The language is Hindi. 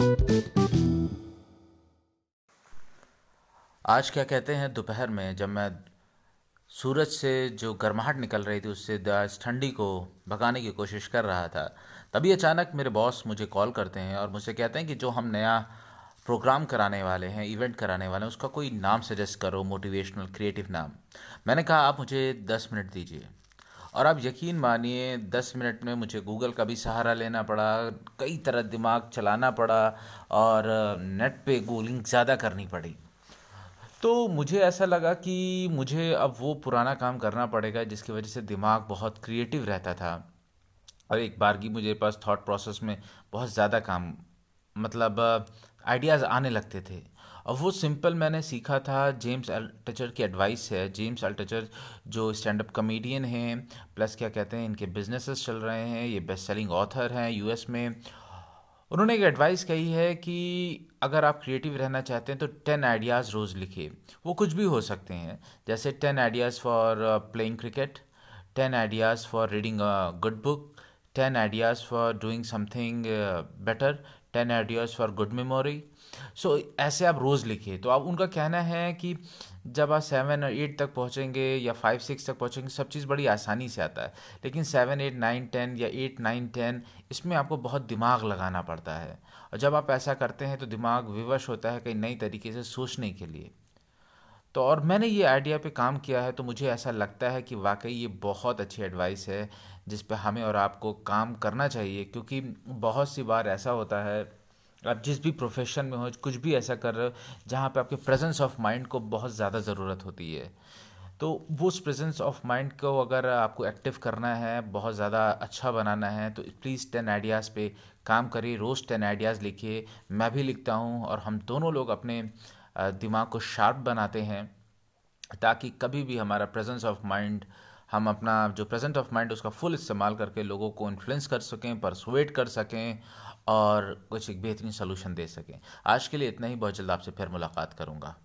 आज क्या कहते हैं? दोपहर में जब मैं सूरज से जो गर्माहट निकल रही थी, उससे ठंडी को भगाने की कोशिश कर रहा था, तभी अचानक मेरे बॉस मुझे कॉल करते हैं और मुझसे कहते हैं कि जो हम नया प्रोग्राम कराने वाले हैं, इवेंट कराने वाले हैं, उसका कोई नाम सजेस्ट करो, मोटिवेशनल, क्रिएटिव नाम। मैंने कहा, आप मुझे दस मिनट दीजिए। और आप यकीन मानिए, दस मिनट में मुझे गूगल का भी सहारा लेना पड़ा, कई तरह दिमाग चलाना पड़ा और नेट पे गूगलिंग ज़्यादा करनी पड़ी। तो मुझे ऐसा लगा कि मुझे अब वो पुराना काम करना पड़ेगा जिसकी वजह से दिमाग बहुत क्रिएटिव रहता था। और एक बार की मुझे पास थॉट प्रोसेस में बहुत ज़्यादा काम मतलब आइडियाज़ आने लगते थे। और वो सिंपल मैंने सीखा था, जेम्स अल्टचर की एडवाइस है। जेम्स अल्टचर जो स्टैंड अप कमेडियन हैं प्लस क्या कहते हैं, इनके बिजनेसेस चल रहे हैं, ये बेस्ट सेलिंग ऑथर हैं यूएस में। उन्होंने एक एडवाइस कही है कि अगर आप क्रिएटिव रहना चाहते हैं तो टेन आइडियाज़ रोज़ लिखिए वो कुछ भी हो सकते हैं। जैसे ten ideas for playing cricket ten ideas for reading a good book ten ideas for doing something better ten ideas for good memory so ऐसे आप रोज़ लिखिए। तो आप उनका कहना है कि जब आप सेवन और एट तक पहुँचेंगे या फाइव सिक्स तक पहुँचेंगे, सब चीज़ बड़ी आसानी से आता है। लेकिन सेवन एट नाइन टेन या एट नाइन टेन इसमें आपको बहुत दिमाग लगाना पड़ता है। और जब आप ऐसा करते हैं तो दिमाग विवश होता है कई नई तरीके से सोचने के लिए। तो और मैंने ये आइडिया पे काम किया है तो मुझे ऐसा लगता है कि वाकई ये बहुत अच्छी एडवाइस है, जिस पे हमें और आपको काम करना चाहिए। क्योंकि बहुत सी बार ऐसा होता है, आप जिस भी प्रोफेशन में हो, कुछ भी ऐसा कर रहे हो, जहाँ पे आपके प्रेजेंस ऑफ़ माइंड को बहुत ज़्यादा ज़रूरत होती है। तो वो उस प्रेजेंस ऑफ़ माइंड को अगर आपको एक्टिव करना है, बहुत ज़्यादा अच्छा बनाना है तो प्लीज़ टेन आइडियाज़ पे काम करिए। रोज़ टेन आइडियाज़ लिखिए। मैं भी लिखता हूँ और हम दोनों लोग अपने दिमाग को शार्प बनाते हैं ताकि कभी भी हमारा प्रेजेंस ऑफ़ माइंड हम अपना जो प्रेजेंट ऑफ़ माइंड उसका फुल इस्तेमाल करके लोगों को इन्फ्लुएंस कर सकें परसुएट कर सकें और कुछ एक बेहतरीन सोल्यूशन दे सकें। आज के लिए इतना ही। बहुत जल्द आपसे फिर मुलाकात करूँगा।